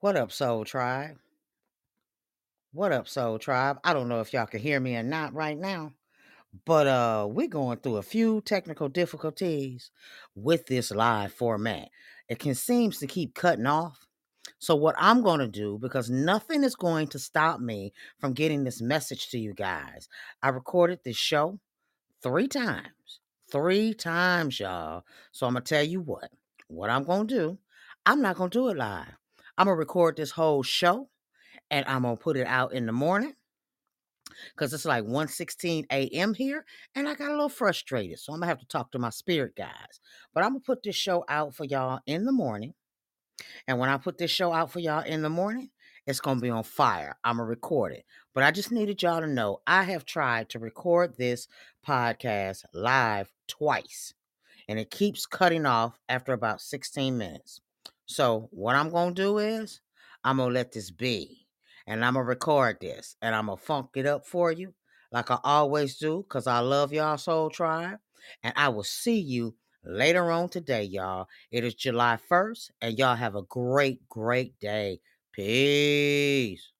What up, Soul Tribe? What up, Soul Tribe? I don't know if y'all can hear me or not right now, but uh we're going through a few technical difficulties with this live format. It can seems to keep cutting off. So what I'm going to do because nothing is going to stop me from getting this message to you guys. I recorded this show 3 times. 3 times, y'all. So I'm going to tell you what. What I'm going to do, I'm not going to do it live. I'm to record this whole show and I'm gonna put it out in the morning because it's like 1:16 a.m. here, and I got a little frustrated. So I'm gonna have to talk to my spirit guys. But I'm gonna put this show out for y'all in the morning. And when I put this show out for y'all in the morning, it's gonna be on fire. I'm gonna record it. But I just needed y'all to know I have tried to record this podcast live twice, and it keeps cutting off after about 16 minutes. So what I'm gonna do is I'm gonna let this be and I'm gonna record this and I'm gonna funk it up for you like I always do because I love y'all, Soul Tribe. And I will see you later on today, y'all. It is July 1st, and y'all have a great, great day. Peace.